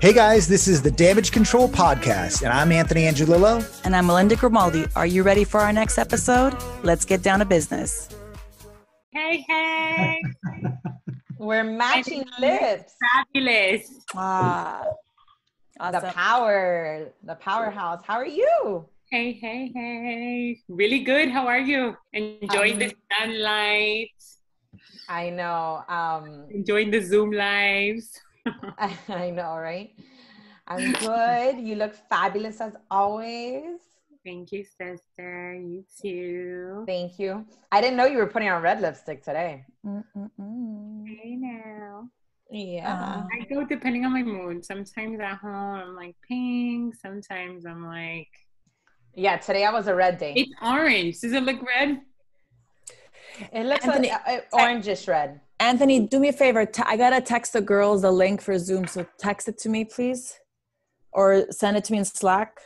Hey guys, this is the Damage Control Podcast, and I'm Anthony Angelillo. And I'm Melinda Grimaldi. Are you ready for our next episode? Let's get down to business. Hey, hey. We're matching lips. Fabulous. Ah, The power, the powerhouse. How are you? Hey, hey, hey. Really good. How are you? Enjoying the sunlight, I know. Um, enjoying the Zoom lives. I know, right? I'm good. You look fabulous as always. Thank you, sister. You too. Thank you. I didn't know you were putting on red lipstick today. Mm-mm-mm. Hey now. Yeah. I go depending on my mood. Sometimes at home I'm like pink. Sometimes I'm like Yeah, today I was a red day. it's orange. Does it look red? It looks Anthony, like uh, orangish red. Anthony, do me a favor. T- I gotta text the girls the link for Zoom, so text it to me, please, or send it to me in Slack.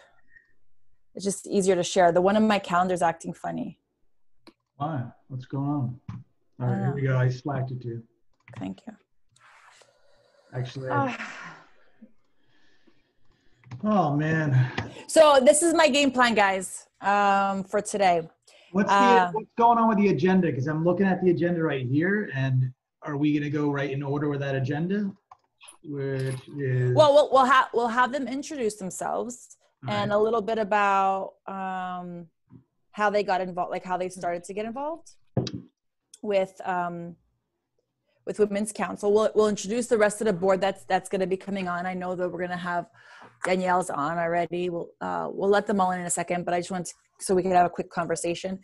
It's just easier to share. The one in my calendar is acting funny. Why? What's going on? All right, Uh. here we go. I slacked it to you. Thank you. Actually, Ah. I- oh man, So this is my game plan, guys, um, for today. what's the Uh, what's going on with the agenda? Because I'm looking at the agenda right here, and are we gonna go right in order with that agenda? Which is Well, we'll we'll have we'll have them introduce themselves all and right. a little bit about um, how they got involved, like how they started to get involved with um, with Women's Council. We'll we'll introduce the rest of the board that's that's going to be coming on. I know that we're going to have Danielle's on already. We'll uh, we'll let them all in in a second, but I just want to, so we can have a quick conversation,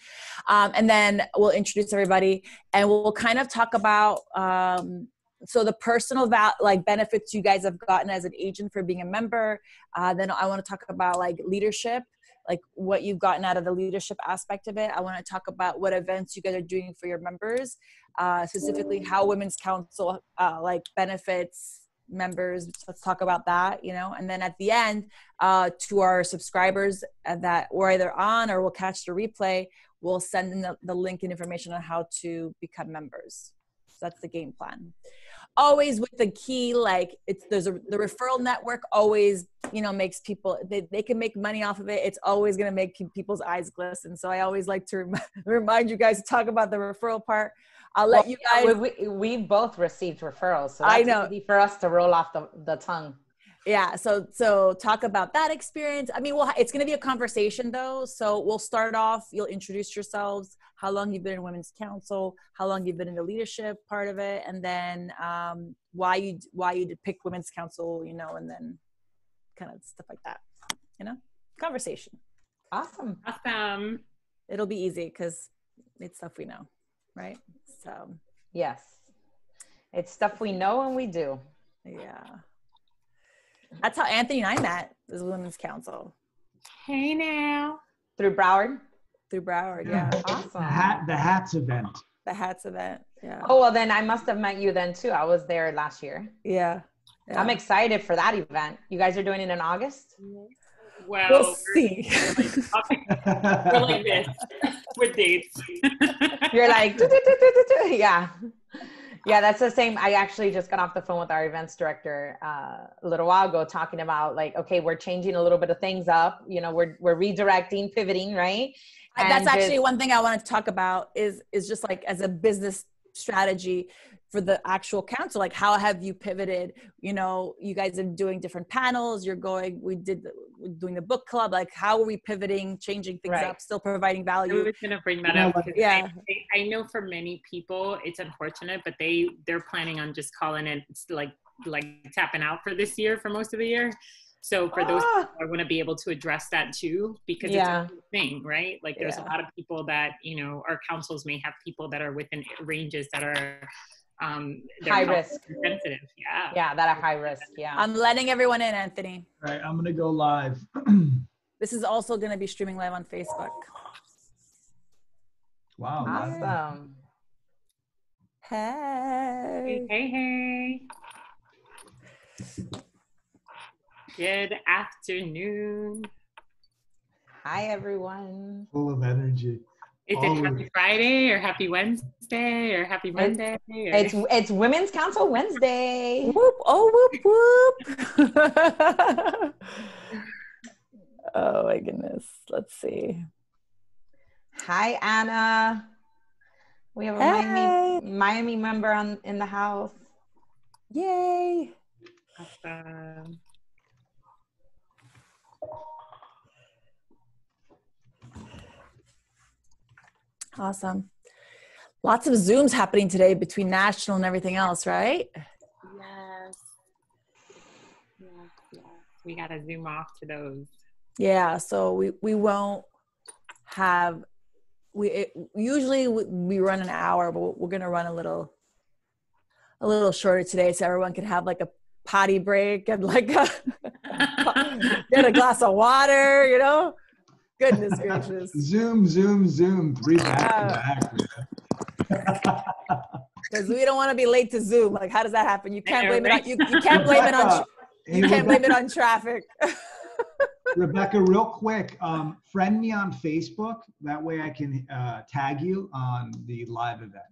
um, and then we'll introduce everybody, and we'll kind of talk about. Um, so the personal val- like benefits you guys have gotten as an agent for being a member uh, then i want to talk about like leadership like what you've gotten out of the leadership aspect of it i want to talk about what events you guys are doing for your members uh, specifically how women's council uh, like benefits members let's talk about that you know? And then at the end uh, to our subscribers that were either on or will catch the replay we'll send them the, the link and information on how to become members. So that's the game plan always with the key like it's there's a the referral network always you know makes people they, they can make money off of it it's always going to make pe- people's eyes glisten so i always like to rem- remind you guys to talk about the referral part i'll let Well, you guys we, we, both received referrals, so I know. easy for us to roll off the, the tongue. Yeah so so talk about that experience i mean well it's going to be a conversation though so we'll start off you'll introduce yourselves how long you've been in women's council how long you've been in the leadership part of it and then um, why you why you did pick women's council you know and then kind of stuff like that you know conversation Awesome. Awesome. it'll be easy because it's stuff we know right so Yes. It's stuff we know and we do. yeah that's how anthony and i met as women's council Hey now. Through Broward. through broward yeah Awesome. the hat the hats event. the hats event yeah Oh, well, then I must have met you then too. I was there last year. yeah, yeah. I'm excited for that event. You guys are doing it in August? Well, we'll see we're like this with dates. You're like, yeah. Yeah, that's the same. I actually just got off the phone with our events director uh, a little while ago, talking about like, okay, we're changing a little bit of things up. You know, we're we're redirecting, pivoting, right? that's actually one thing I wanted to talk about is is just like as a business strategy for the actual council like how have you pivoted you know you guys are doing different panels you're going we did the, doing the book club like how are we pivoting changing things Right. up still providing value I was gonna bring that up. Yeah. I, I know for many people it's unfortunate, but they they're planning on just calling it like like tapping out for this year for most of the year. So for those Ah. people, I want to be able to address that too because Yeah. it's a thing, right? Like there's Yeah. a lot of people that you know our councils may have people that are within ranges that are um High risk. sensitive. Yeah. Yeah, that are high risk. Yeah. i'm letting everyone in anthony All right, I'm gonna go live. this is also going to be streaming live on facebook wow. awesome. hey Hey, hey, hey. Good afternoon. Hi, everyone. Full of energy. Is it Happy oh. Friday or Happy Wednesday or Happy Monday? or- It's it's Women's Council Wednesday. Whoop! Oh, whoop whoop! oh my goodness. Let's see. Hi, Anna. We have a Hey. Miami, Miami member on in the house. Yay! Awesome. Awesome. Lots of Zooms happening today between national and everything else, right? Yes. Yes, yes. We got to zoom off to those. Yeah. So we we won't have we it, usually we- we run an hour, but we're gonna run a little a little shorter today, so everyone can have like a potty break and like a get a glass of water. You know. Goodness gracious. Zoom, zoom, zoom. Three back to back. Because we don't want to be late to Zoom. Like, how does that happen? You can't blame it on you, you can't blame it on you can't blame it on traffic. Rebecca, real quick, um, friend me on Facebook. That way I can uh, tag you on the live event.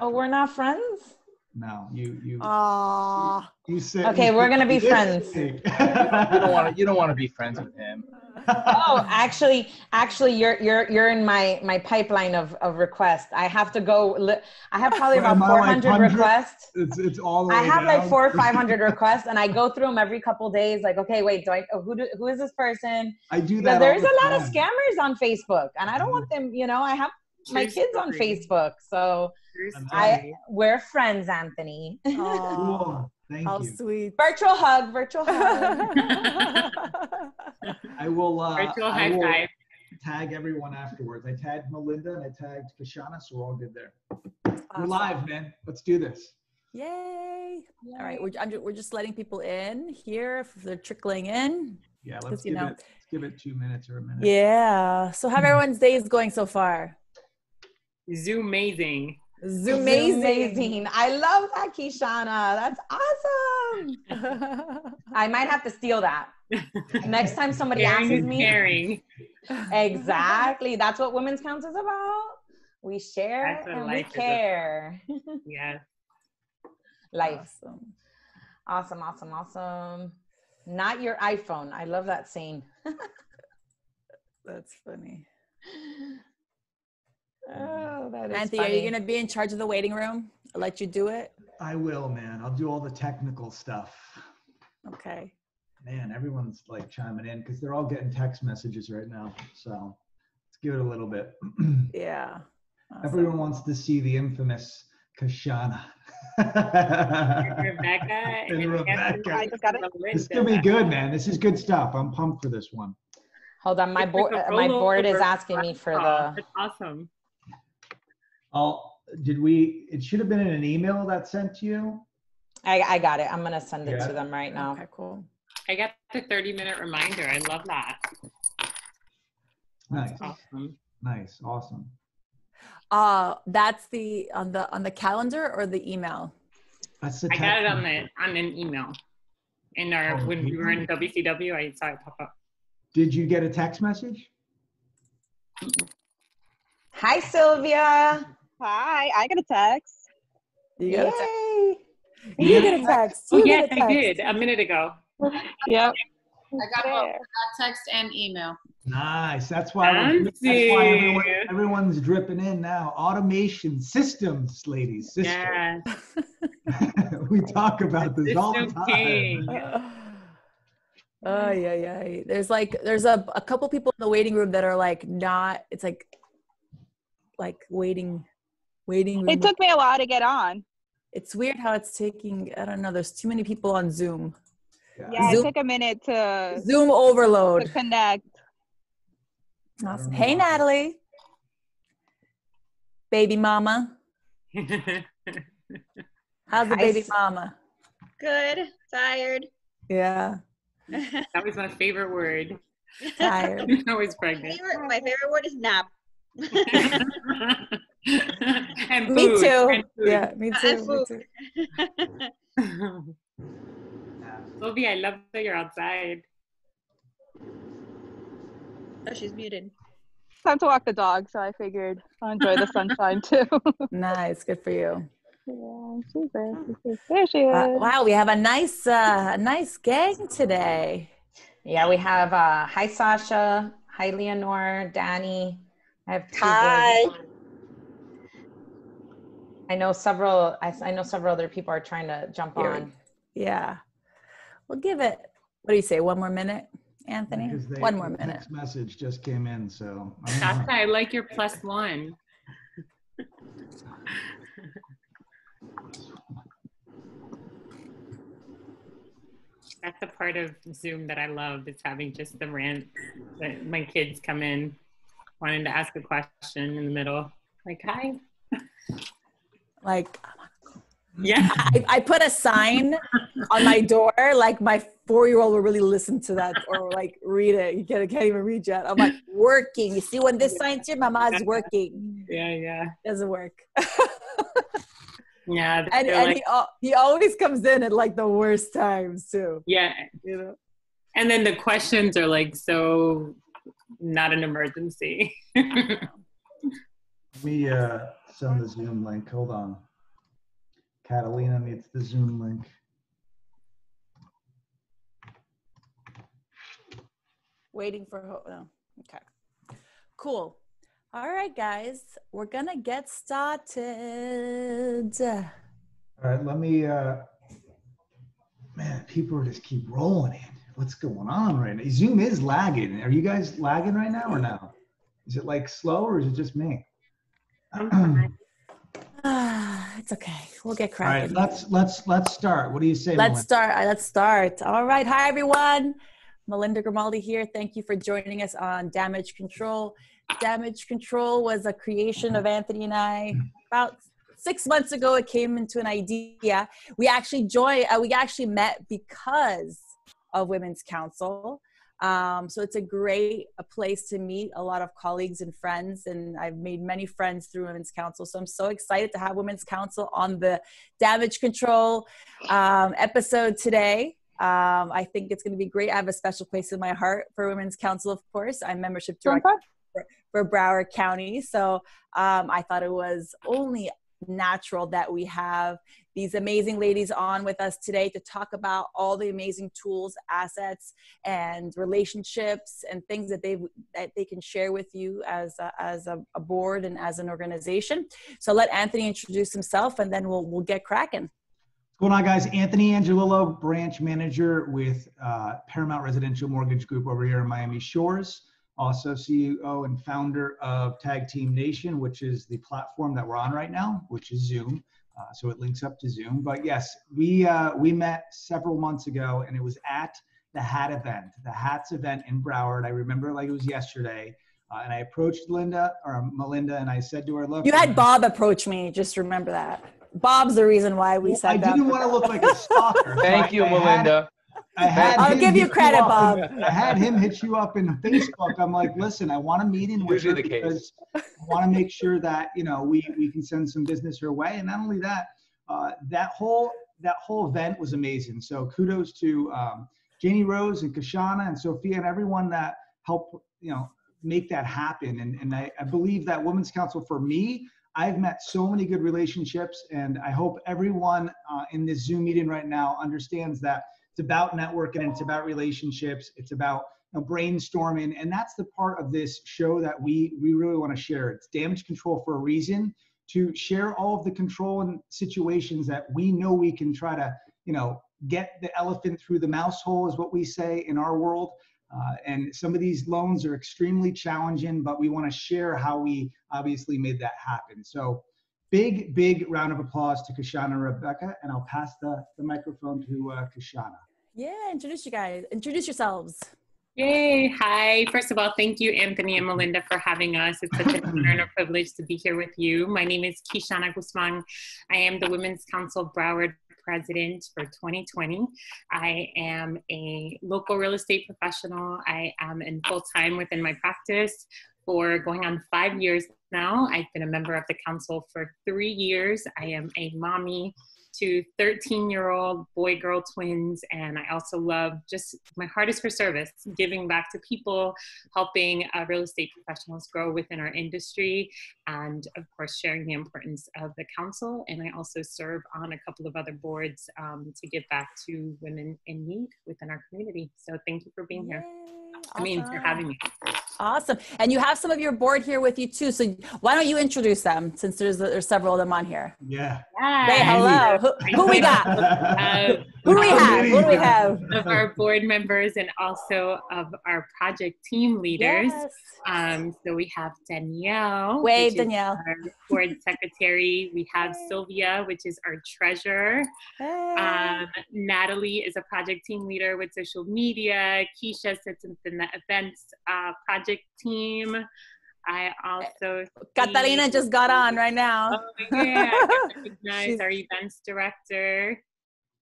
Oh, we're not friends. No, you you Aww. you said. Okay, you we're gonna be friends. You don't want to. You don't want to be friends with him. Oh, actually, actually, you're you're you're in my my pipeline of of requests. I have to go. Li- I have probably about Am I like 400 requests. It's it's all. the I way have like down. four or 500 requests, and I go through them every couple days. Like, okay, wait, do I? oh, Who do, who is this person? I do Because that. there's all a the lot of scammers on Facebook, and I don't want mm-hmm. them. You know, I have my True kids on. Facebook, so I'm I story. we're friends, Anthony. Aw. Cool. Thank How you. sweet. virtual hug, virtual hug. I will. Uh, Virtual I high will five. Tag everyone afterwards. I tagged Melinda and I tagged Kishana, so we're all good there. We're live, man. Let's do this. Yay. All right. We're, I'm, ju- we're just letting people in here if they're trickling in. Yeah, let's Because, you give know- it. Let's give it two minutes or a minute. Yeah. So, how everyone's days going so far? Zoom amazing. Zoom I love that, Kishana. That's awesome. I might have to steal that. Next time somebody Caring asks me. caring. Exactly. That's what Women's Council is about. We share and we life is about. care. Yes. Life. Awesome. Awesome, awesome, awesome. Not your iPhone. I love that scene. That's funny. Mm-hmm. Oh, that is Anthony, are you going to be in charge of the waiting room? I'll let you do it. I will, man. I'll do all the technical stuff. Okay. Man, everyone's like chiming in because they're all getting text messages right now. So let's give it a little bit. Yeah. Awesome. Everyone wants to see the infamous Kishana. Rebecca And and Rebecca. I just got it. This is gonna be good, man. This is good stuff. I'm pumped for this one. Hold on, my It's board. my board is asking me for the. That's awesome. Oh, did we? It should have been in an email that sent to you. I, I got it. I'm gonna send it Yeah. to them right now. Okay, cool. I got the 30 minute reminder. I love that. Nice, Awesome. nice, awesome. Uh, that's the on the on the calendar or the email. That's the. I got it on the on an email. In our Oh, when we were in email? WCW, I saw it pop up. Did you get a text message? Hi, Sylvia. Hi, I got a text. You got a text. Yay. You get a text. Oh You yes, get a I text. did a minute ago. Yep. I got both. I got text and email. Nice. That's why. we're- That's why everyone, everyone's dripping in now. Automation systems, ladies. Systems. Yes. we talk about this all the time. king. Oh yeah, yeah. There's like there's a a couple people in the waiting room that are like not. It's like like waiting, waiting. Room. It took me a while to get on. It's weird how it's taking. I don't know. There's too many people on Zoom. Yeah, Zoom- it took a minute to, Zoom to overload. connect. Awesome. Hey. Natalie. Baby mama. How's the baby S- mama? Good. Tired. Yeah, that was my favorite word. tired. I was pregnant. Favorite, my favorite word is nap. And me food, too. and food. Yeah, me too. And Me too. Sylvia, I love that you're outside. Oh, she's muted. time to walk the dog, so I figured I'll enjoy the sunshine too. Nice, good for you. yeah, she's there. She's there. There she is. Uh, wow, we have a nice, uh, a nice gang today. Yeah, we have uh hi Sasha, hi Leonore, Danny. I have two Hi. boys. I know several I, I know several other people are trying to jump Here. on. Yeah, we'll give it. What do you say? One more minute, Anthony. They- One more the minute. Text message just came in, so. I Shasta. I like your plus one. That's the part of Zoom that I love is having just the rant that my kids come in wanting to ask a question in the middle. Like, hi. Like, Yeah. I, I put a sign on my door. Like my four-year-old will really listen to that or like read it. You can't, can't even read yet. I'm like working. You see when this sign's here, Mama's working. Yeah, yeah. Doesn't work. Yeah. and and like- he, al- he always comes in at like the worst times too. yeah. You know. And then the questions are like so not an emergency. we uh, send the Zoom link. Hold on. Catalina needs the Zoom link. Waiting for ho- no. Okay. Cool. All right, guys, we're gonna get started. All right, let me. Uh, man, people just keep rolling in. What's going on right now? Zoom is lagging. Are you guys lagging right now or no? Is it like slow or is it just me? It's okay. We'll get right, cracking. let's let's let's start. What do you say? Let's Melinda? start. Let's start. All right. Hi, everyone. Melinda Grimaldi here. Thank you for joining us on Damage Control. Damage Control was a creation of Anthony and I about six months ago. It came into an idea. We actually joined. Uh, we actually met because of Women's Council. Um, so it's a great a place to meet a lot of colleagues and friends, and I've made many friends through Women's Council. So I'm so excited to have Women's Council on the Damage Control um, episode today. Um, I think it's going to be great. I have a special place in my heart for Women's Council, of course. I'm membership director for, for Broward County. So um, I thought it was only natural that we have these amazing ladies on with us today to talk about all the amazing tools, assets, and relationships and things that they that they can share with you as a, as a, a board and as an organization. So let Anthony introduce himself, and then we'll we'll get cracking. What's going on, guys? Anthony Angelillo, branch manager with uh, Paramount Residential Mortgage Group over here in Miami Shores. Also, CEO and founder of Tag Team Nation, which is the platform that we're on right now, which is Zoom. Uh, so it links up to Zoom. But yes, we uh, we met several months ago, and it was at the Hat event, the Hats event in Broward. I remember like it was yesterday. Uh, and I approached Linda or Melinda, and I said to her, "Look, You had Bob approach me. Just remember that. Bob's the reason why we Well, said I that. didn't want to look like a stalker. Thank I- you, I had- Melinda. I had I'll give you credit, up Bob. in- I had him hit you up in Facebook. I'm like, listen, I want a meeting with Usually her case. because I want to make sure that you know we we can send some business her way. And not only that, uh, that whole that whole event was amazing. So kudos to um, Janie Rose and Kishana and Sophia and everyone that helped you know make that happen. And and I, I believe that Women's Council for me. I've met so many good relationships, and I hope everyone uh, in this Zoom meeting right now understands that it's about networking it's about relationships. It's about you know, brainstorming, and that's the part of this show that we we really want to share. It's damage control for a reason to share all of the control and situations that we know we can try to you know get the elephant through the mouse hole is what we say in our world. Uh, and some of these loans are extremely challenging, but we want to share how we obviously made that happen. So big, big round of applause to Kishana and Rebecca, and I'll pass the, the microphone to uh, Kishana. Yeah, introduce you guys. Introduce yourselves. Yay. Hi. First of all, thank you, Anthony and Melinda, for having us. It's such an honor and a privilege to be here with you. My name is Kishana Guzman. I am the Women's Council Broward president for 2020. I am a local real estate professional. I am in full time within my practice for going on five years now. I've been a member of the council for three years. I am a mommy to 13 year old boy girl twins. And I also love just my heart is for service, giving back to people, helping uh, real estate professionals grow within our industry, and of course, sharing the importance of the council. And I also serve on a couple of other boards um, to give back to women in need within our community. So thank you for being here. I mean, for having me. Awesome. And you have some of your board here with you too. So why don't you introduce them since there's there's several of them on here. Yeah. Say hello. Who, who we got? Uh, Who do we have? Who do we have? of our board members and also of our project team leaders. Yes. Um, so we have Danielle. Wave, which is Danielle. Our board secretary. We have Sylvia, which is our treasurer. Um, Natalie is a project team leader with social media. Keisha sits in the events uh, project team. I also Catalina just got on right now. Oh yeah, I recognize She's- our events director.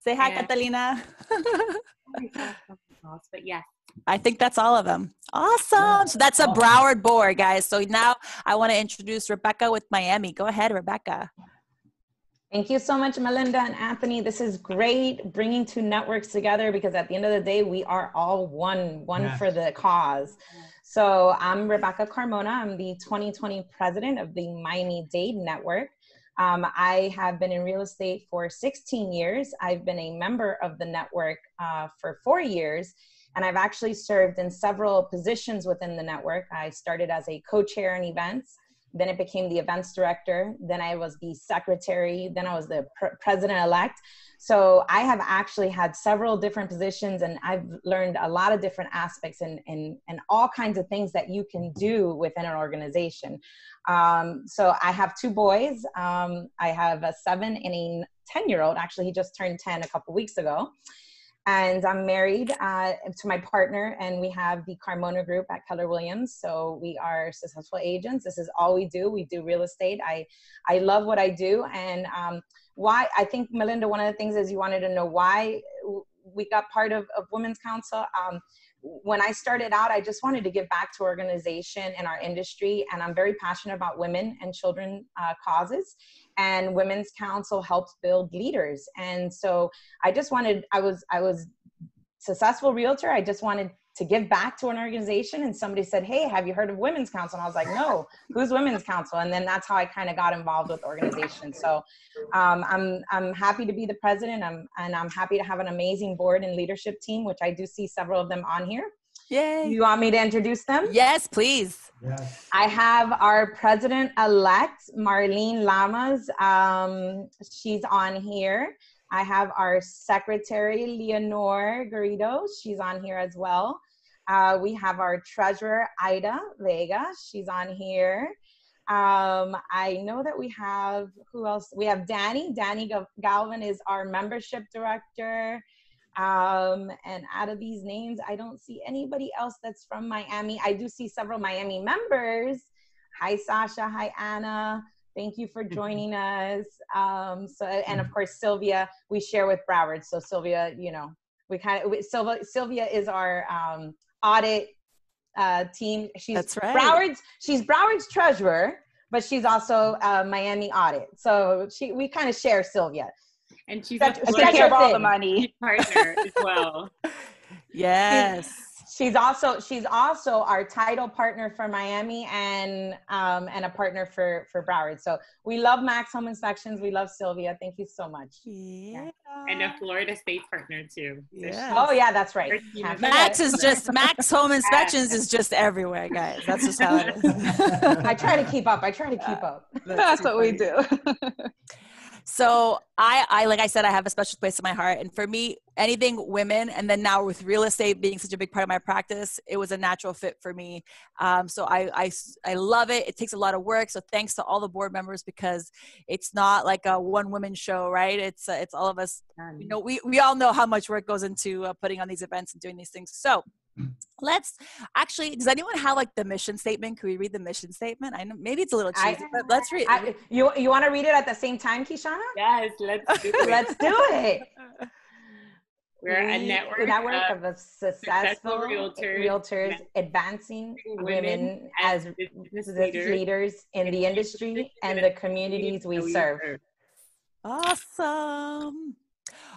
Say hi, Yeah. Catalina. But yes, I think that's all of them. Awesome. So that's a Broward board, guys. So now I want to introduce Rebecca with Miami. Go ahead, Rebecca. Thank you so much, Melinda and Anthony. This is great bringing two networks together because at the end of the day, we are all one, one Yes. for the cause. So I'm Rebecca Carmona. I'm the 2020 president of the Miami Dade Network. Um, I have been in real estate for 16 years. I've been a member of the network uh, for four years, and I've actually served in several positions within the network. I started as a co-chair in events, then it became the events director, then I was the secretary, then I was the pr- president-elect. So I have actually had several different positions, and I've learned a lot of different aspects and and and all kinds of things that you can do within an organization. Um, so I have two boys. Um, I have a seven and a ten-year-old. Actually, he just turned ten a couple weeks ago, and I'm married uh, to my partner, and we have the Carmona Group at Keller Williams. So we are successful agents. This is all we do. We do real estate. I I love what I do, and um, why I think Melinda. One of the things is you wanted to know why we got part of, of Women's Council. When I started out, I just wanted to give back to organization and our industry, and I'm very passionate about women and children uh, causes. And Women's Council helps build leaders, and so I just wanted. I was I was successful realtor. I just wanted to give back to an organization, and somebody said, "Hey, have you heard of Women's Council?" And I was like, "No, who's Women's Council?" And then that's how I kind of got involved with organizations. So um, I'm I'm happy to be the president. I'm and I'm happy to have an amazing board and leadership team, which I do see several of them on here. Yay. You want me to introduce them? Yes, please. Yes. I have our president elect, Marlene Lamas. Um, she's on here. I have our secretary, Leonore Garrido. She's on here as well. Uh, we have our treasurer, Ida Vega. She's on here. Um, I know that we have, who else? We have Danny. Danny Galvin is our membership director. Um, and out of these names, I don't see anybody else that's from Miami. I do see several Miami members. Hi, Sasha. Hi, Anna. Thank you for joining us. Um, so, and of course, Sylvia, we share with Broward. So Sylvia, you know, we kind of, Sylvia, Sylvia is our um, audit uh, team. She's That's right. Broward's, she's Broward's treasurer, but she's also uh, Miami audit. So she, we kind of share Sylvia. and she's Stretch- a I stretch of all the money. partner as well. Yes. She's also she's also our title partner for Miami and um, and a partner for for Broward. So we love Max Home Inspections. We love Sylvia. Thank you so much. Yeah. and a Florida State partner too. So Yes. Oh yeah, that's right. Her team Can't is- Max is just Max Home Inspections is just everywhere, guys. That's just how it is. I try to keep up. I try to keep up. That's too what we do. So I, I like I said, I have a special place in my heart, and for me, anything women, and then now with real estate being such a big part of my practice, it was a natural fit for me. Um, so I, I, I love it. It takes a lot of work. So thanks to all the board members because it's not like a one woman show, right? It's uh, it's all of us. You know, we we all know how much work goes into uh, putting on these events and doing these things. So let's actually. Does anyone have like the mission statement? Can we read the mission statement? I know maybe it's a little I- cheesy, but let's read. I, you you want to read it at the same time, Kishana? Yes, let's do it. Let's do it. We're a network, a network of of, a successful, realtors realtors, advancing women women as as business business leaders leaders in the industry and the communities we serve. Awesome.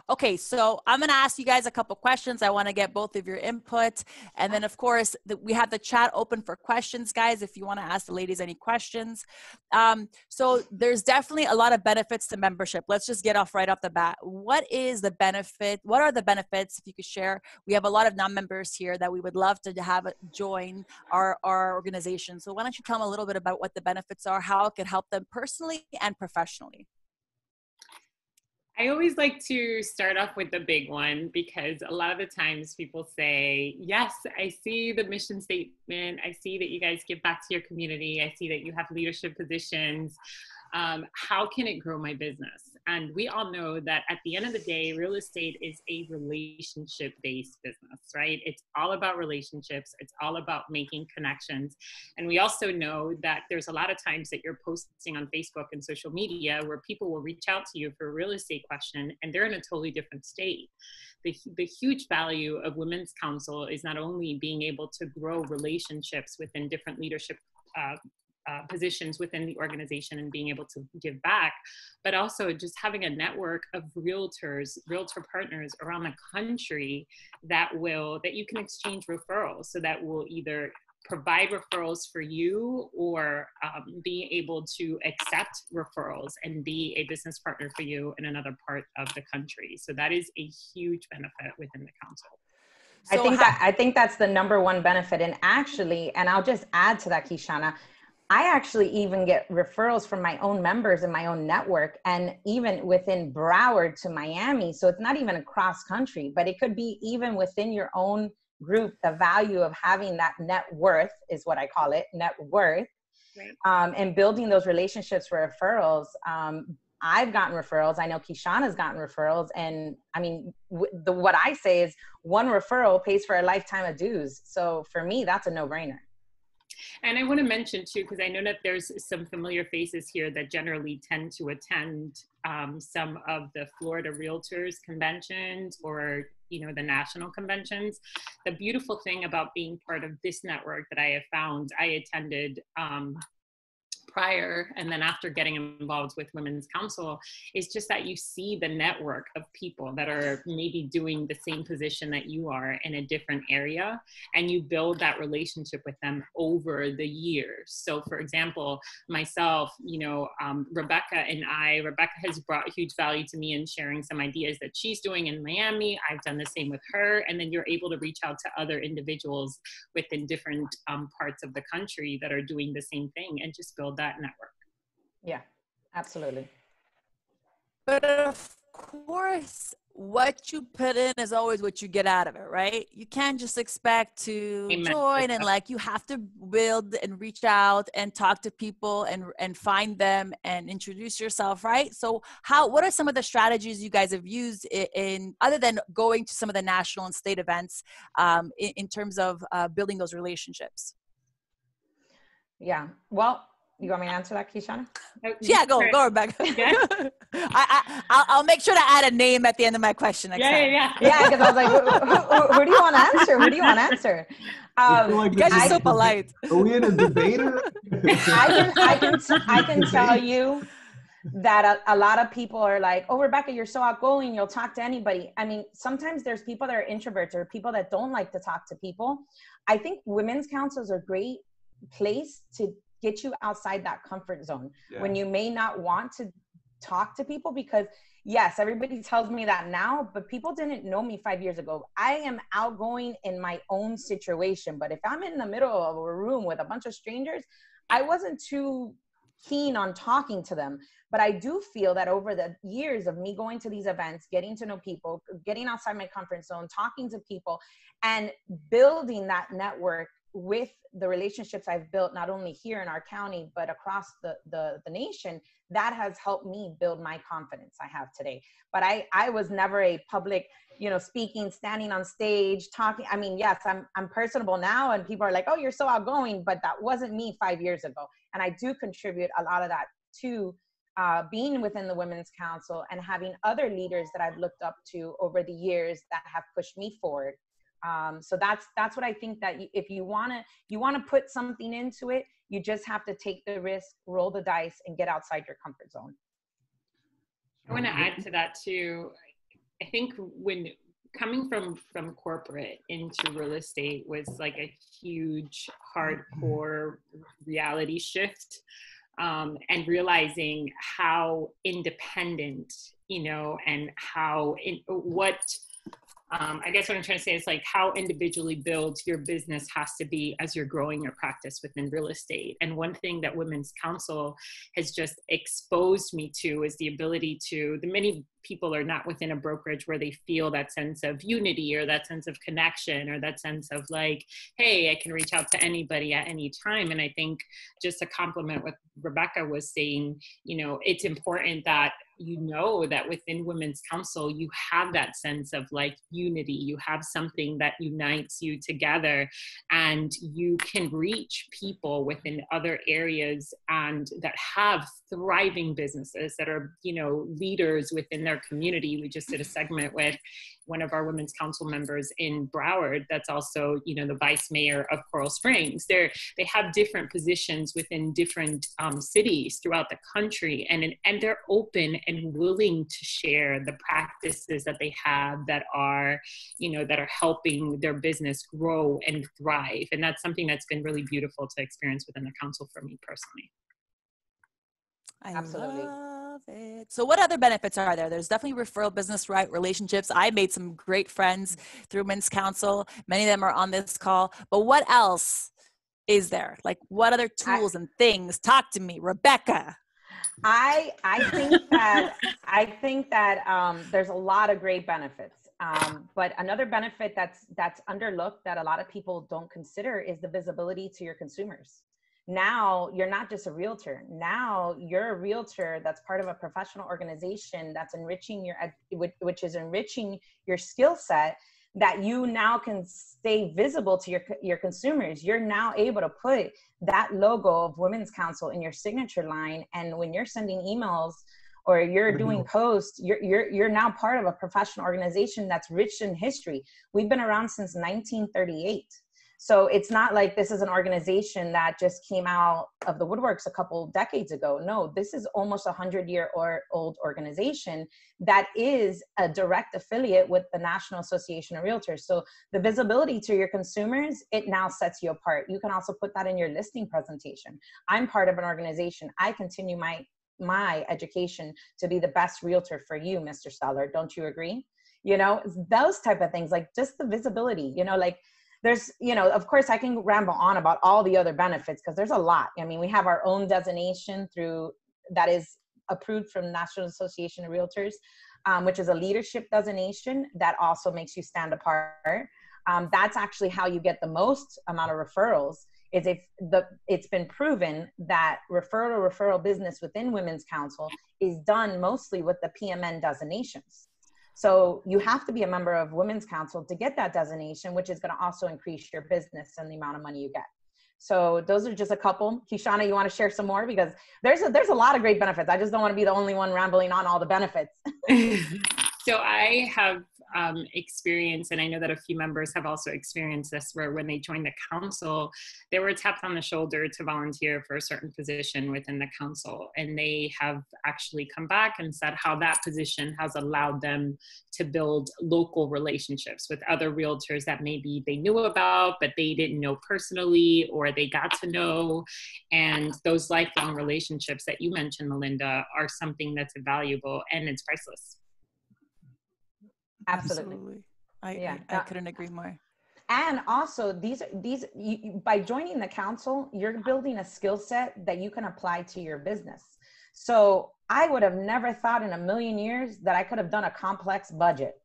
Okay, so I'm going to ask you guys a couple questions. I want to get both of your input. And then, of course, the, we have the chat open for questions, guys, if you want to ask the ladies any questions. Um, so, there's definitely a lot of benefits to membership. Let's just get off right off the bat. What is the benefit? What are the benefits, if you could share? We have a lot of non members here that we would love to have join our, our organization. So, why don't you tell them a little bit about what the benefits are, how it could help them personally and professionally? I always like to start off with the big one because a lot of the times people say, Yes, I see the mission statement. I see that you guys give back to your community. I see that you have leadership positions. Um, how can it grow my business? And we all know that at the end of the day, real estate is a relationship based business, right? It's all about relationships, it's all about making connections. And we also know that there's a lot of times that you're posting on Facebook and social media where people will reach out to you for a real estate question and they're in a totally different state. The, the huge value of Women's Council is not only being able to grow relationships within different leadership uh, uh, positions within the organization and being able to give back, but also just having a network of realtors, realtor partners around the country that will that you can exchange referrals. So that will either provide referrals for you or um, be able to accept referrals and be a business partner for you in another part of the country. So that is a huge benefit within the council. So I think that I think that's the number one benefit. And actually, and I'll just add to that, Kishana, I actually even get referrals from my own members in my own network and even within Broward to Miami. So it's not even across country, but it could be even within your own group. The value of having that net worth is what I call it net worth. Right. Um, and building those relationships for referrals. Um, I've gotten referrals. I know Kishana's gotten referrals. And I mean, w- the, what I say is one referral pays for a lifetime of dues. So for me, that's a no brainer. And I want to mention too, because I know that there's some familiar faces here that generally tend to attend um, some of the Florida Realtors conventions or you know the national conventions. The beautiful thing about being part of this network that I have found, I attended um, prior and then after getting involved with women's council is just that you see the network of people that are maybe doing the same position that you are in a different area and you build that relationship with them over the years. So for example myself you know um, rebecca and i rebecca has brought huge value to me in sharing some ideas that she's doing in miami. I've done the same with her. And then you're able to reach out to other individuals within different um, parts of the country that are doing the same thing and just build that network. Yeah, absolutely. But of course, what you put in is always what you get out of it, right? You can't just expect to Amen. join and like you have to build and reach out and talk to people and and find them and introduce yourself, right? So how what are some of the strategies you guys have used in, in other than going to some of the national and state events um, in, in, terms of uh, building those relationships? Yeah. Well, you want me to answer that, Kishana? Yeah, go, go, Rebecca. Yeah. I, I, I'll make sure to add a name at the end of my question. yeah, yeah, yeah, yeah. Because I was like, who, who, who, do you want to answer? Who do you want to answer? Um, like you guys are so polite. Are we in a debater? I can, I can, I can tell you that a, a, lot of people are like, "Oh, Rebecca, you're so outgoing. You'll talk to anybody." I mean, sometimes there's people that are introverts or people that don't like to talk to people. I think women's councils are great place to get you outside that comfort zone yeah. when you may not want to talk to people because yes everybody tells me that now but people didn't know me five years ago i am outgoing in my own situation but if i'm in the middle of a room with a bunch of strangers i wasn't too keen on talking to them but i do feel that over the years of me going to these events getting to know people getting outside my comfort zone talking to people and building that network with the relationships I've built not only here in our county but across the, the the nation that has helped me build my confidence I have today. But I I was never a public you know speaking standing on stage talking. I mean yes I'm I'm personable now and people are like oh you're so outgoing but that wasn't me 5 years ago. And I do contribute a lot of that to uh, being within the women's council and having other leaders that I've looked up to over the years that have pushed me forward um, so that's that's what i think that if you want to you want to put something into it you just have to take the risk roll the dice and get outside your comfort zone I want to add to that too. I think when coming from from corporate into real estate was like a huge hardcore reality shift um, and realizing how independent you know and how in, what um, I guess what I'm trying to say is like how individually built your business has to be as you're growing your practice within real estate. And one thing that Women's Council has just exposed me to is the ability to, the many people are not within a brokerage where they feel that sense of unity or that sense of connection or that sense of like, hey, I can reach out to anybody at any time. And I think just to compliment what Rebecca was saying, you know, it's important that you know that within women's council you have that sense of like unity you have something that unites you together and you can reach people within other areas and that have thriving businesses that are you know leaders within their community we just did a segment with one of our women's council members in Broward that's also you know the vice mayor of Coral Springs. They're they have different positions within different um, cities throughout the country, and and they're open and willing to share the practices that they have that are you know that are helping their business grow and thrive. And that's something that's been really beautiful to experience within the council for me personally. I Absolutely. love it. So, what other benefits are there? There's definitely referral business right relationships. I made some great friends through Men's Council. Many of them are on this call. But what else is there? Like, what other tools and things? Talk to me, Rebecca. I I think that I think that um, there's a lot of great benefits. Um, but another benefit that's that's underlooked that a lot of people don't consider is the visibility to your consumers. Now you're not just a realtor. Now you're a realtor that's part of a professional organization that's enriching your which is enriching your skill set that you now can stay visible to your your consumers. You're now able to put that logo of women's council in your signature line. And when you're sending emails or you're mm-hmm. doing posts you're, you're you're now part of a professional organization that's rich in history. We've been around since 1938 so it's not like this is an organization that just came out of the woodworks a couple decades ago. No, this is almost a hundred year or old organization that is a direct affiliate with the National Association of Realtors. So the visibility to your consumers, it now sets you apart. You can also put that in your listing presentation. I'm part of an organization. I continue my my education to be the best realtor for you, Mr. Seller. Don't you agree? You know, those type of things, like just the visibility, you know, like there's you know of course i can ramble on about all the other benefits because there's a lot. I mean we have our own designation through that is approved from national association of realtors um, which is a leadership designation that also makes you stand apart. Um, that's actually how you get the most amount of referrals is if the it's been proven that referral referral business within women's council is done mostly with the pmn designations so you have to be a member of Women's Council to get that designation, which is going to also increase your business and the amount of money you get. So those are just a couple. Kishana, you want to share some more because there's a, there's a lot of great benefits. I just don't want to be the only one rambling on all the benefits. so I have um, experience, and I know that a few members have also experienced this, where when they joined the council, they were tapped on the shoulder to volunteer for a certain position within the council, and they have actually come back and said how that position has allowed them to build local relationships with other realtors that maybe they knew about, but they didn't know personally, or they got to know, and those lifelong relationships that you mentioned, Melinda, are something that's valuable and it's priceless. Absolutely. Absolutely. I, yeah, I, I couldn't agree more. And also, these these you, by joining the council, you're building a skill set that you can apply to your business. So I would have never thought in a million years that I could have done a complex budget.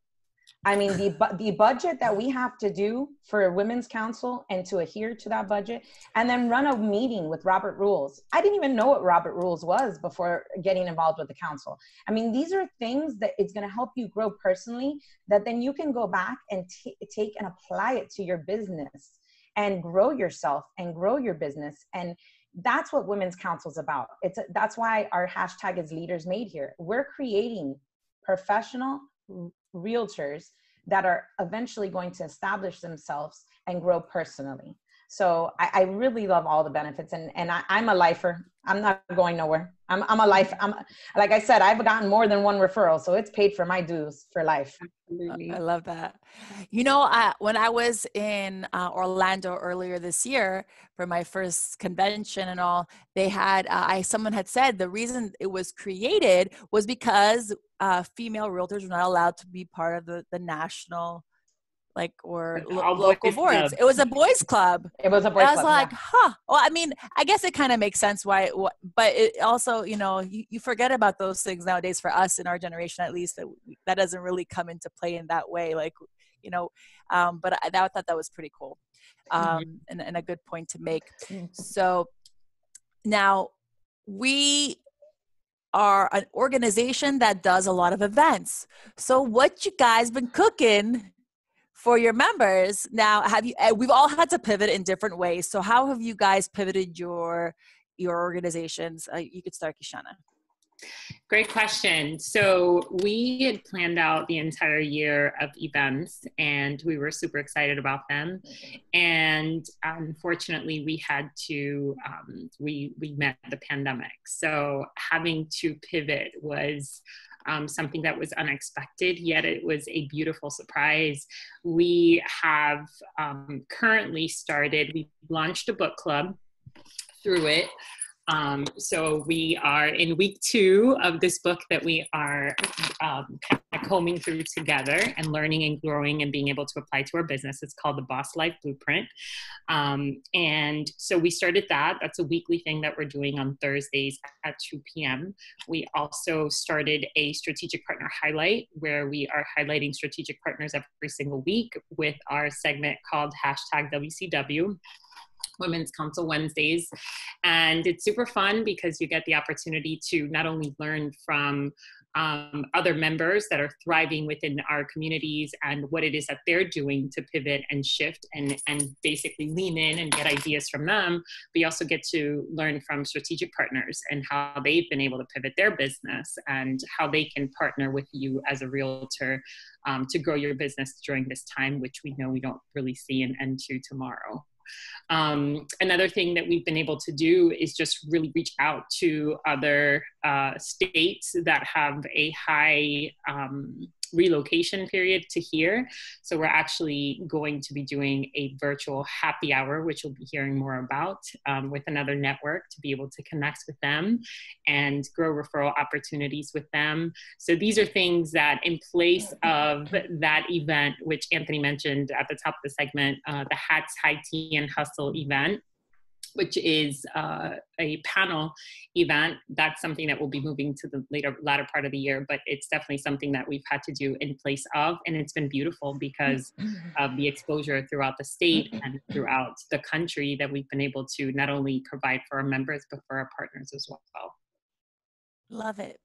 I mean, the the budget that we have to do for a Women's Council and to adhere to that budget, and then run a meeting with Robert Rules. I didn't even know what Robert Rules was before getting involved with the council. I mean, these are things that it's going to help you grow personally. That then you can go back and t- take and apply it to your business and grow yourself and grow your business and that's what women's council is about it's that's why our hashtag is leaders made here we're creating professional realtors that are eventually going to establish themselves and grow personally. So I, I really love all the benefits, and and I, I'm a lifer. I'm not going nowhere. I'm I'm a life. I'm like I said, I've gotten more than one referral, so it's paid for my dues for life. I love that. You know, I, when I was in uh, Orlando earlier this year for my first convention and all, they had uh, I someone had said the reason it was created was because uh, female realtors were not allowed to be part of the the national like or lo- local boards. club. It was a boys club. It was a boys club. I was club, like, yeah. huh. Well, I mean, I guess it kind of makes sense why, wh- but it also, you know, you, you forget about those things nowadays for us in our generation, at least that that doesn't really come into play in that way. Like, you know, um, but I, I thought that was pretty cool um, and, and a good point to make. So now we are an organization that does a lot of events. So what you guys been cooking for your members now? Have you? uh, We've all had to pivot in different ways. So how have you guys pivoted your your organizations? Uh, you could start, Kishana. Great question. So we had planned out the entire year of events and we were super excited about them. And unfortunately, we had to, um, we, we met the pandemic. So having to pivot was um, something that was unexpected, yet it was a beautiful surprise. We have um, currently started, we launched a book club through it. Um, so we are in week two of this book that we are um, kind of combing through together and learning and growing and being able to apply to our business. It's called the Boss Life Blueprint. Um, and so we started that. That's a weekly thing that we're doing on Thursdays at 2 p.m. We also started a strategic partner highlight where we are highlighting strategic partners every single week with our segment called hashtag WCW. Women's Council Wednesdays. And it's super fun because you get the opportunity to not only learn from um, other members that are thriving within our communities and what it is that they're doing to pivot and shift and, and basically lean in and get ideas from them. But you also get to learn from strategic partners and how they've been able to pivot their business and how they can partner with you as a realtor um, to grow your business during this time, which we know we don't really see an end to tomorrow. Um, another thing that we've been able to do is just really reach out to other uh, states that have a high um, relocation period to here. So we're actually going to be doing a virtual happy hour, which you'll be hearing more about um, with another network to be able to connect with them and grow referral opportunities with them. So these are things that in place of that event, which Anthony mentioned at the top of the segment, uh, the Hats High Tea and Hustle event, which is uh, a panel event. That's something that will be moving to the later latter part of the year, but it's definitely something that we've had to do in place of, and it's been beautiful because of the exposure throughout the state and throughout the country that we've been able to not only provide for our members but for our partners as well. Love it.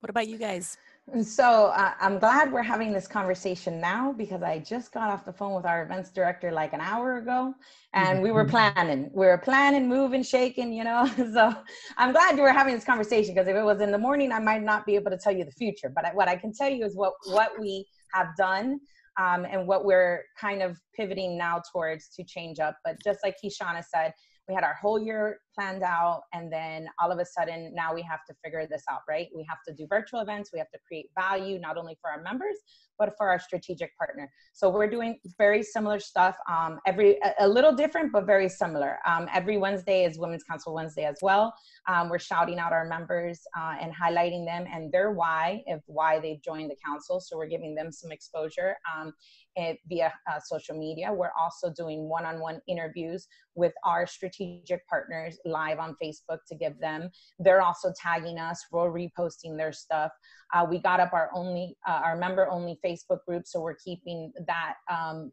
What about you guys? So uh, I'm glad we're having this conversation now because I just got off the phone with our events director like an hour ago and we were planning. We were planning, moving, shaking, you know. So I'm glad you were having this conversation because if it was in the morning, I might not be able to tell you the future. But I, what I can tell you is what, what we have done um, and what we're kind of pivoting now towards to change up. But just like Kishana said, we had our whole year planned out and then all of a sudden now we have to figure this out right? We have to do virtual events we have to create value not only for our members but for our strategic partner. So we're doing very similar stuff um, every a, a little different but very similar. Um, every wednesday is women's council wednesday as well. Um, we're shouting out our members uh, and highlighting them and their why of why they've joined the council. So we're giving them some exposure um, and via uh, social media. We're also doing one-on-one interviews with our strategic partners live on Facebook to give them. They're also tagging us, we're reposting their stuff. Uh, we got up our only, uh, our member only Facebook group, so we're keeping that um,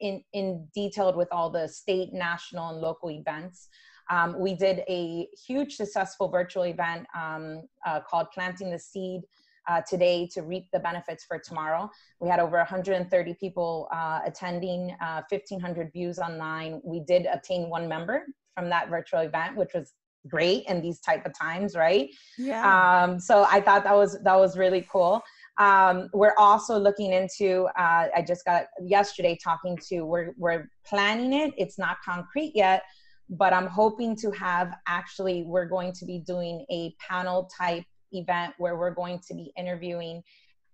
in, in, detailed with all the state, national, and local events. Um, we did a huge successful virtual event um, uh, called Planting the Seed uh, today to reap the benefits for tomorrow. We had over 130 people uh, attending, uh, 1,500 views online. We did obtain one member from that virtual event, which was great in these type of times, right? Yeah. Um, so I thought that was that was really cool. Um, we're also looking into. Uh, I just got yesterday talking to. We're we're planning it. It's not concrete yet, but I'm hoping to have actually. We're going to be doing a panel type event where we're going to be interviewing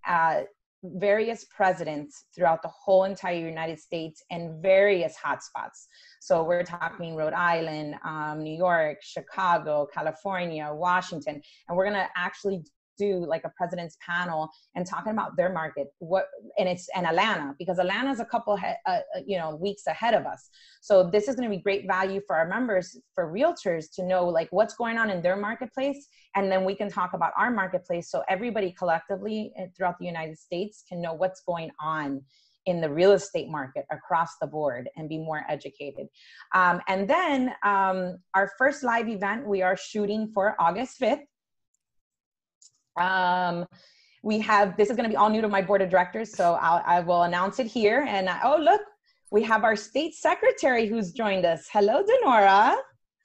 uh, various presidents throughout the whole entire United States and various hotspots. So we're talking Rhode Island, um, New York, Chicago, California, Washington, and we're gonna actually do like a president's panel and talking about their market what and it's and atlanta because atlanta's a couple he, uh, uh you know weeks ahead of us so this is going to be great value for our members for realtors to know like what's going on in their marketplace and then we can talk about our marketplace so everybody collectively eh, throughout the united states can know what's going on in the real estate market across the board and be more educated. Um, and then um, our first live event we are shooting for August 5th. Um, we have, this is going to be all new to my board of directors, so I'll, I will announce it here. And I, oh, look, we have our state secretary who's joined us. Hello, Denora.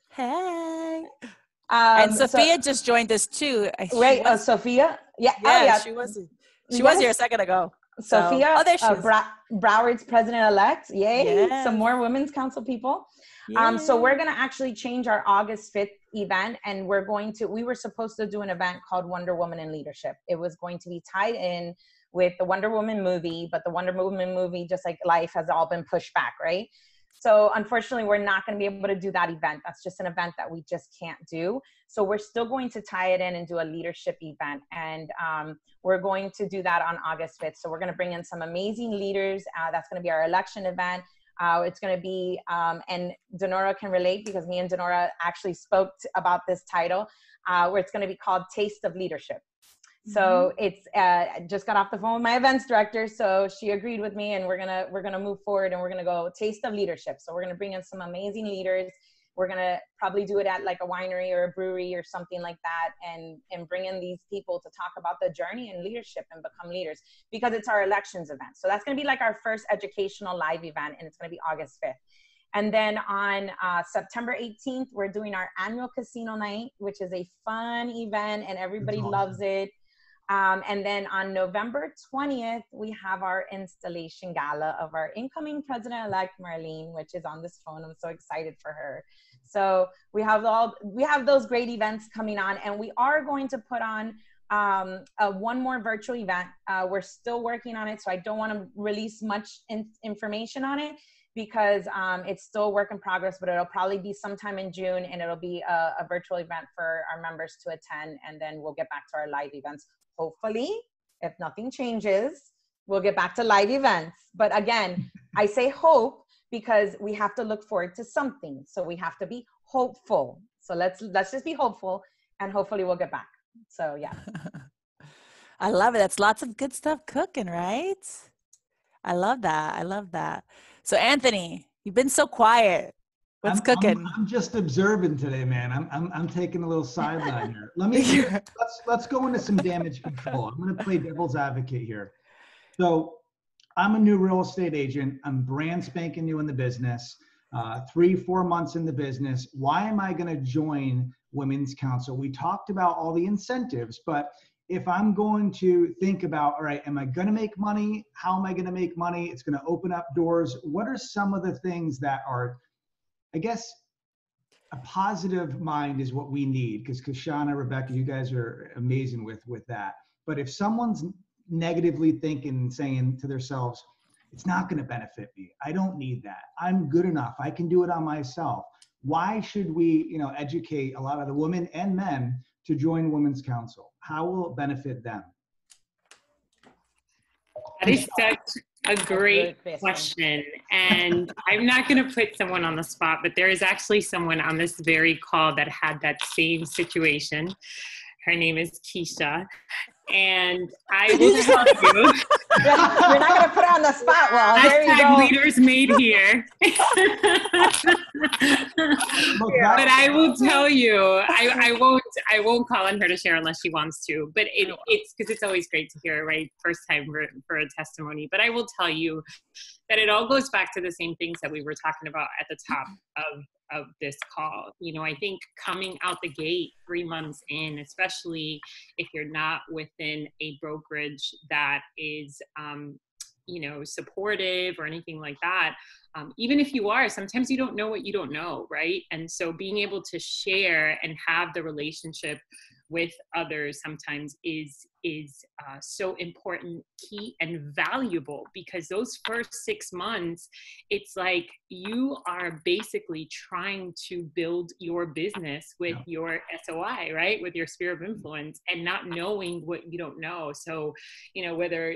Hey. Um, and Sophia so, just joined us too. She wait, was, uh, Sophia? Yeah, yeah, oh, yeah. she was. She yes. was here a second ago. Sophia, so, oh, there she uh, is. Bra- Broward's president-elect. Yay! Yes. Some more women's council people. Um, so we're going to actually change our August 5th event and we're going to, we were supposed to do an event called Wonder Woman in Leadership. It was going to be tied in with the Wonder Woman movie, but the Wonder Woman movie, just like life, has all been pushed back, right? So unfortunately, we're not going to be able to do that event. That's just an event that we just can't do. So we're still going to tie it in and do a leadership event, and um, we're going to do that on August 5th. So we're going to bring in some amazing leaders. Uh, that's going to be our election event. Uh, it's going to be, um, and Denora can relate because me and Denora actually spoke about this title, uh, where it's going to be called Taste of Leadership. So mm-hmm. it's uh, just got off the phone with my events director, so she agreed with me, and we're gonna we're gonna move forward, and we're gonna go Taste of Leadership. So we're gonna bring in some amazing leaders. We're gonna probably do it at like a winery or a brewery or something like that, and and bring in these people to talk about the journey and leadership and become leaders because it's our elections event. So that's gonna be like our first educational live event, and it's gonna be August fifth. And then on uh, September 18th, we're doing our annual casino night, which is a fun event and everybody awesome. loves it. Um, and then on November 20th, we have our installation gala of our incoming president elect, Marlene, which is on this phone. I'm so excited for her. So we have all we have those great events coming on, and we are going to put on um, one more virtual event. Uh, we're still working on it, so I don't want to release much in, information on it because um, it's still work in progress, but it'll probably be sometime in June and it'll be a, a, virtual event for our members to attend. And then we'll get back to our live events hopefully, if nothing changes, we'll get back to live events. But again, I say hope because we have to look forward to something. So we have to be hopeful. So let's let's just be hopeful and hopefully we'll get back. So yeah. I love it. That's lots of good stuff cooking, right? I love that. I love that. So Anthony, you've been so quiet. What's I'm, cooking? I'm, I'm, just observing today, man. I'm, I'm, I'm taking a little sideline here. Let me let's let's go into some damage control. I'm going to play devil's advocate here. So, I'm a new real estate agent. I'm brand spanking new in the business. Uh, three, four months in the business. Why am I going to join Women's Council? We talked about all the incentives, but if I'm going to think about, all right, am I going to make money? How am I going to make money? It's going to open up doors. What are some of the things that are I guess a positive mind is what we need because Kishana, Rebecca, you guys are amazing with with that. But if someone's negatively thinking, and saying to themselves, "It's not going to benefit me. I don't need that. I'm good enough. I can do it on myself." Why should we, you know, educate a lot of the women and men to join Women's Council? How will it benefit them? That is such a great question. And I'm not going to put someone on the spot, but there is actually someone on this very call that had that same situation. Her name is Keisha. And I will tell you You're not gonna put her on the spot. Well, there you Hashtag go. leaders made here. But I will tell you, I, I won't I won't call on her to share unless she wants to. But it, it's because it's always great to hear right first time for, for a testimony. But I will tell you that it all goes back to the same things that we were talking about at the top of of this call. You know, I think coming out the gate three months in, especially if you're not within a brokerage that is um, you know supportive or anything like that um, even if you are sometimes you don't know what you don't know right? And so being able to share and have the relationship with others sometimes is is uh, so important key and valuable because those first six months it's like you are basically trying to build your business with Yeah. your soi right? With your sphere of influence and not knowing what you don't know. So you know whether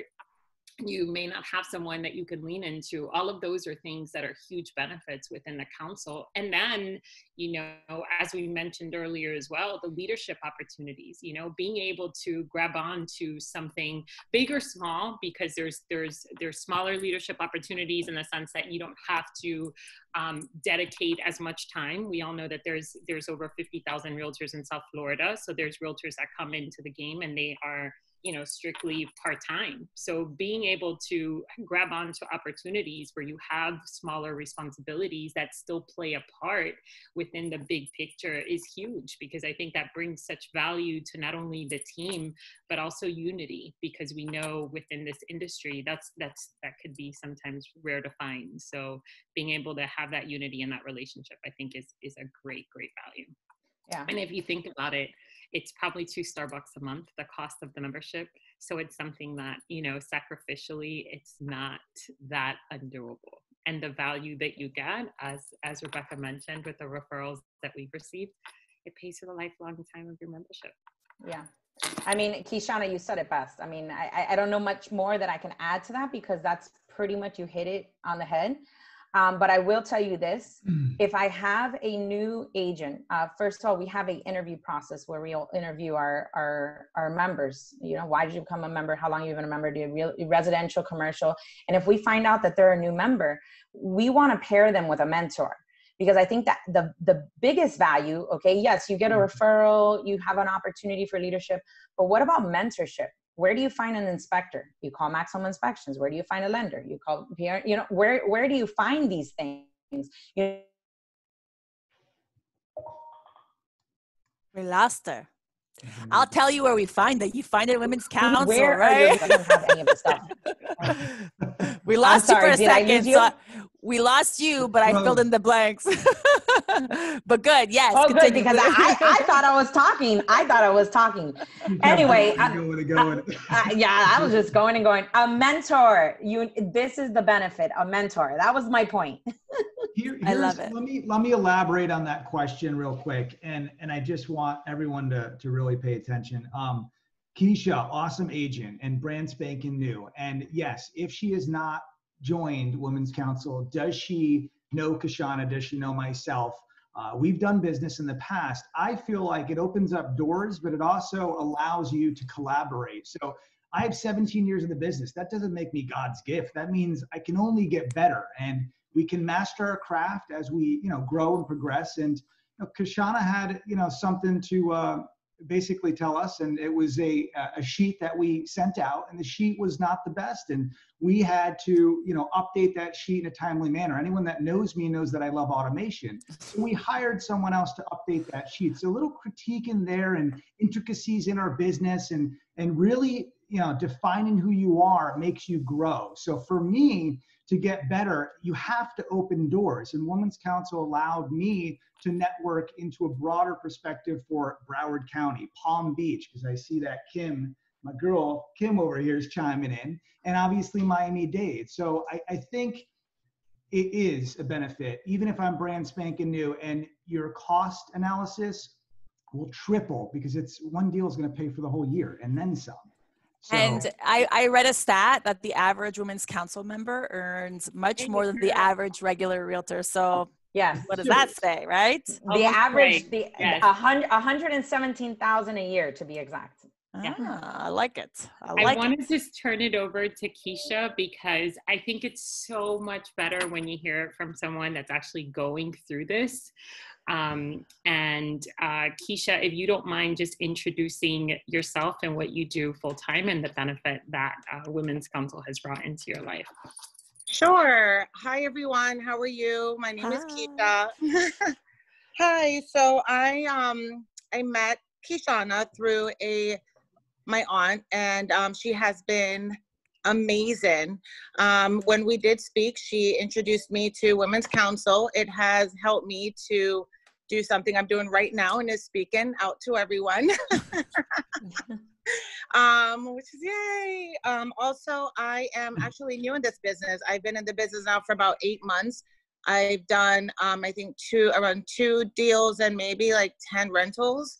you may not have someone that you can lean into all of those are things that are huge benefits within the council. And then you know as we mentioned earlier as well the leadership opportunities you know being able to grab on to something big or small because there's there's there's smaller leadership opportunities in the sense that you don't have to um, dedicate as much time. We all know that there's there's over 50000 realtors in south florida. So there's realtors that come into the game and they are you know strictly part-time. So being able to grab onto opportunities where you have smaller responsibilities that still play a part within the big picture is huge because i think that brings such value to not only the team but also unity because we know within this industry that's that's that could be sometimes rare to find. So being able to have that unity and that relationship i think is is a great great value. Yeah. and if you think about it, it's probably two Starbucks a month, the cost of the membership. So it's something that, you know, sacrificially, it's not that undoable. And the value that you get, as as Rebecca mentioned, with the referrals that we've received, it pays for the lifelong time of your membership. Yeah. I mean, Kishana, you said it best. I mean, I, I- I don't know much more that I can add to that because that's pretty much you hit it on the head. Um, but I will tell you this: if I have a new agent, uh, first of all, we have an interview process where we'll interview our our our members. You know, why did you become a member? How long you been a member? Do you real residential, commercial? And if we find out that they're a new member, we want to pair them with a mentor because I think that the the biggest value, okay, yes, you get a referral, you have an opportunity for leadership, but what about mentorship? Where do you find an inspector? You call Maximum Inspections. Where do you find a lender? You call PR, you know, where where do you find these things? You We lost her. I'll tell you where we find it. You find it at Women's Council, where are you? right? I don't have any of the stuff. we lost sorry, you for a did I lose second. you? so I- we lost you, but I filled in the blanks. but good, yes. Oh, good because I, I, I thought I was talking. I thought I was talking. Anyway, I- going and yeah, I was just going and going. A mentor. You. This is the benefit. A mentor. That was my point. Here, I love it. Let me let me elaborate on that question real quick, and and I just want everyone to to really pay attention. Um, Keisha, awesome agent and brand spanking new, and yes, if she is not joined Women's Council, does she know Kishana? Does she know myself? Uh, we've done business in the past. I feel like it opens up doors, but it also allows you to collaborate. So I have 17 years in the business. That doesn't make me God's gift. That means I can only get better. And we can master our craft as we, you know, grow and progress. And you know, Kishana had, you know, something to uh, basically tell us, and it was a a sheet that we sent out, and the sheet was not the best, and we had to, you know, update that sheet in a timely manner. Anyone that knows me knows that I love automation. So we hired someone else to update that sheet. So a little critique in there and intricacies in our business, and and really, you know, defining who you are makes you grow. So for me, to get better, you have to open doors. And Women's Council allowed me to network into a broader perspective for Broward County, Palm Beach, because I see that Kim, my girl, Kim over here is chiming in, and obviously Miami Dade. So I, I think it is a benefit, even if I'm brand spanking new and your cost analysis will triple because it's one deal is going to pay for the whole year and then some. So, And I, I read a stat that the average women's council member earns much more than the average regular realtor. So Yes. what does that say, right? The average, right. the Yes. a hundred, a hundred and seventeen thousand a year to be exact. Yeah. Ah, I like it. I I like want it. to just turn it over to Keisha because I think it's so much better when you hear it from someone that's actually going through this. Um, and uh, Keisha, if you don't mind just introducing yourself and what you do full time and the benefit that uh, Women's Council has brought into your life. Sure. Hi, everyone. How are you? My name is Keisha. Hi. So I um I met Kishana through a my aunt, and um, she has been amazing. Um, when we did speak, she introduced me to Women's Council. It has helped me to do something I'm doing right now and is speaking out to everyone. um, which is yay. Um, also, I am actually new in this business. I've been in the business now for about eight months. I've done, um, I think, two around two deals and maybe like ten rentals.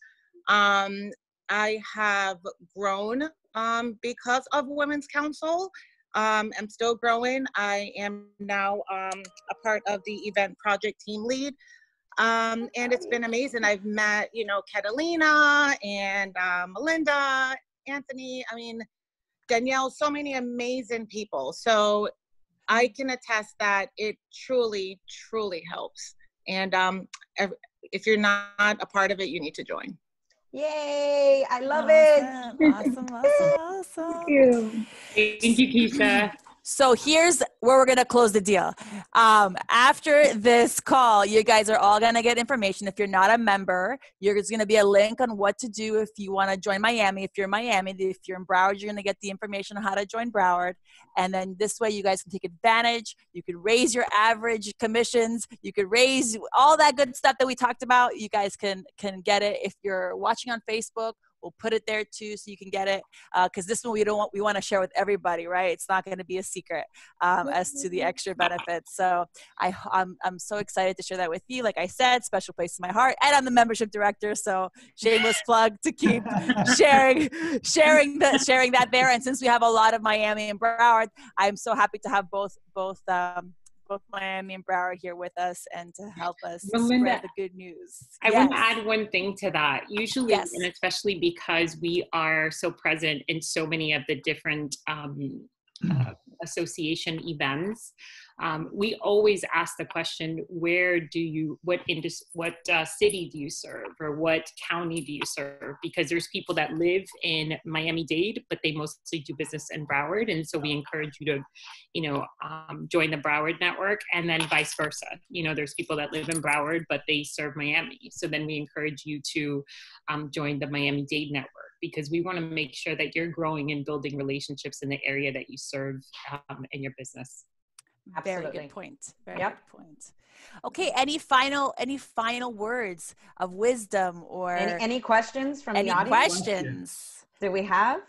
Um, I have grown um, because of Women's Council. Um, I'm still growing. I am now um, a part of the event project team lead. Um, and it's been amazing. I've met, you know, Catalina and uh, Melinda, Anthony, I mean, Danielle, so many amazing people. So I can attest that it truly, truly helps. And um, if you're not a part of it, you need to join. Yay! I love Awesome, it. awesome, awesome, awesome. Thank you. Thank you, Keisha. So here's where we're gonna close the deal. Um, after this call, you guys are all gonna get information. If you're not a member, there's gonna be a link on what to do if you want to join Miami. If you're in Miami, if you're in Broward, you're gonna get the information on how to join Broward. And then this way, you guys can take advantage. You could raise your average commissions. You could raise all that good stuff that we talked about. You guys can can get it if you're watching on Facebook. We'll put it there too, so you can get it. Because this one we don't want we want to share with everybody, right? It's not going to be a secret um, as to the extra benefits. So I I'm I'm so excited to share that with you. Like I said, special place in my heart, and I'm the membership director, so shameless plug to keep sharing sharing the sharing that there. And since we have a lot of Miami and Broward, I'm so happy to have both both. Um, both Miami and Broward here with us and to help us Melinda, spread the good news. I Yes. want to add one thing to that. Usually, Yes. and especially because we are so present in so many of the different um, uh, association events, um, we always ask the question: Where do you, what indus, what uh, city do you serve, or what county do you serve? Because there's people that live in Miami-Dade, but they mostly do business in Broward, and so we encourage you to, you know, um, join the Broward network, and then vice versa. You know, there's people that live in Broward, but they serve Miami, so then we encourage you to um, join the Miami-Dade network because we want to make sure that you're growing and building relationships in the area that you serve um, in your business. Very good point. Very Yep. good point. Okay, any final any final words of wisdom or Any, any questions from any the audience? questions? Do we have?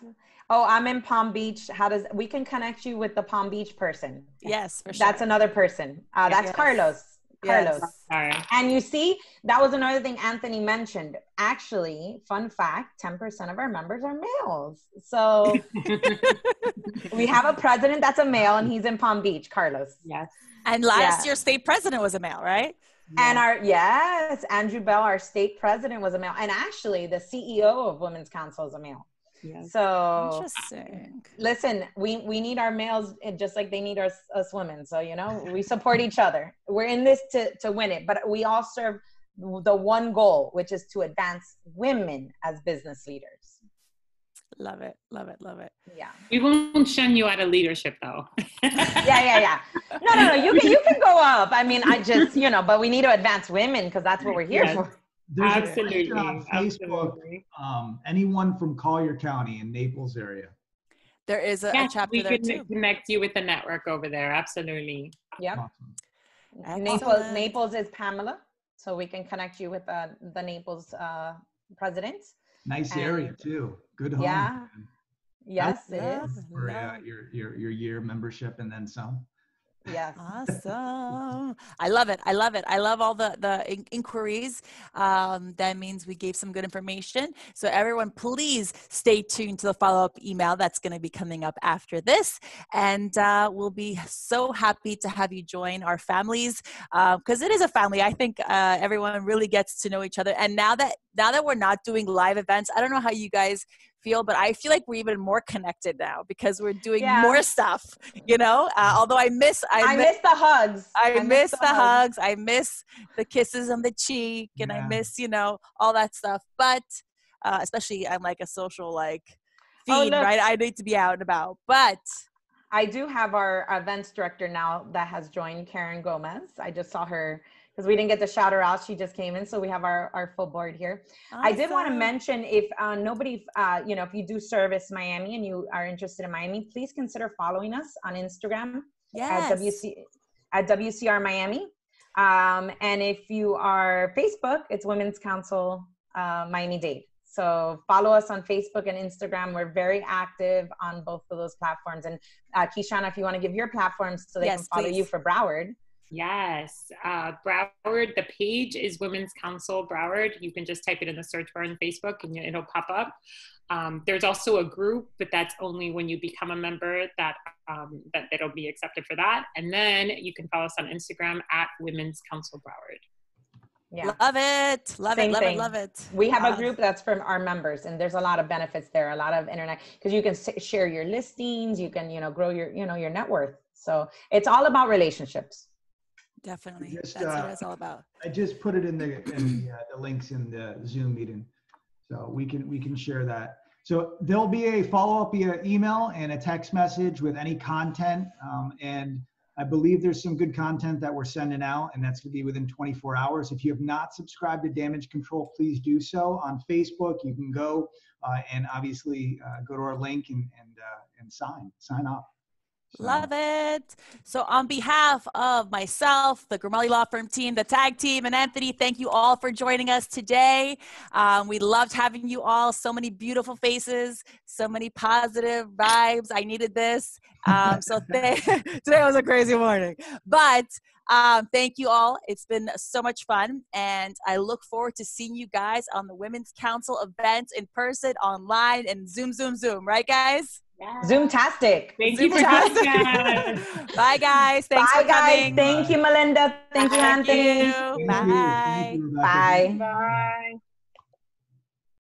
Oh, I'm in Palm Beach. How does we can connect you with the Palm Beach person? Yes, for sure. That's another person. Uh, that's Yes. Carlos. Carlos. Yes. And you see, that was another thing Anthony mentioned. Actually, fun fact 10% of our members are males. So we have a president that's a male and he's in Palm Beach, Carlos. Yes. And last Yeah. year, state president was a male, right? And our, yes, Andrew Bell, our state president, was a male. And actually, the CEO of Women's Council is a male. Yes. So Interesting. listen, we, we need our males eh, just like they need us, us women. So, you know, we support each other. We're in this to, to win it, but we all serve the one goal, which is to advance women as business leaders. Love it. Love it. Love it. Yeah. We won't shun you out of leadership, though. Yeah, yeah, yeah. No, no, no. You can you can go up. I mean, I just, you know, but we need to advance women because that's what we're here Yes. for. There's a Absolutely. on Facebook. Absolutely. Um, anyone from Collier County in Naples area? There is a, a Yes, chapter we there can too. connect you with the network over there. Absolutely. Yep. Awesome. Naples Excellent. Naples is Pamela, so we can connect you with uh, the Naples uh, president. Nice And- area too. Good home. Yeah. man. Yes, it love is. For uh, your, your your year membership and then some. Yes. Awesome. I love it. I love it. I love all the, the in- inquiries. Um, that means we gave some good information. So, everyone, please stay tuned to the follow up email that's going to be coming up after this. And uh, we'll be so happy to have you join our families because it is a family. I think uh, everyone really gets to know each other. And now that now that we're not doing live events, I don't know how you guys feel, but I feel like we're even more connected now because we're doing Yeah. more stuff. You know, uh, although I miss, I, I miss, miss the hugs. I, miss the hugs. I miss the kisses on the cheek, and I miss you know all that stuff. But uh, especially, I'm like a social like Oh, fiend, look. right? I need to be out and about. But I do have our events director now that has joined, Karen Gomez. I just saw her because we didn't get to shout her out. She just came in, so we have our, our full board here. I did want to mention if uh, nobody, uh, you know, if you do service Miami and you are interested in Miami, please consider following us on Instagram yes. at WC at WCR Miami. Um, and if you are Facebook, it's Women's Council uh, Miami Dade. So follow us on Facebook and Instagram. We're very active on both of those platforms. And uh, Kishana, if you want to give your platforms so they can Yes, follow you for Broward. Yes, uh, Broward. The page is Women's Council Broward. You can just type it in the search bar on Facebook, and it'll pop up. Um, there's also a group, but that's only when you become a member that um, that it'll be accepted for that. And then you can follow us on Instagram at Women's Council Broward. Yeah. Love it. Love Same it. Love thing. it. Love it. We have a group that's from our members, and there's a lot of benefits there. A lot of internet because you can s- share your listings, you can you know grow your you know your net worth. So it's all about relationships. Definitely. Just, That's what uh, it's all about. I just put it in the, in the, uh, the links in the Zoom meeting. So we can, we can share that. So there'll be a follow-up via email and a text message with any content. Um, and I believe there's some good content that we're sending out and that's gonna be within 24 hours. If you have not subscribed to Damage Control, please do so. On Facebook, you can go uh, and obviously uh, go to our link and, and, uh, and sign, sign up. So- Love it. So, on behalf of myself, the Grimaldi Law Firm team, the tag team, and Anthony, thank you all for joining us today. Um, we loved having you all. So many beautiful faces, so many positive vibes. I needed this. Um, so, th- today was a crazy morning. But um, thank you all. It's been so much fun. And I look forward to seeing you guys on the Women's Council event in person, online, and Zoom, Zoom, Zoom. Right, guys? Zoomtastic. Thank you for joining us. Bye, guys. Thanks Bye, for guys. coming. Thank you, Melinda. Thank you, Anthony. Thank you. Bye. Thank. Bye. Bye.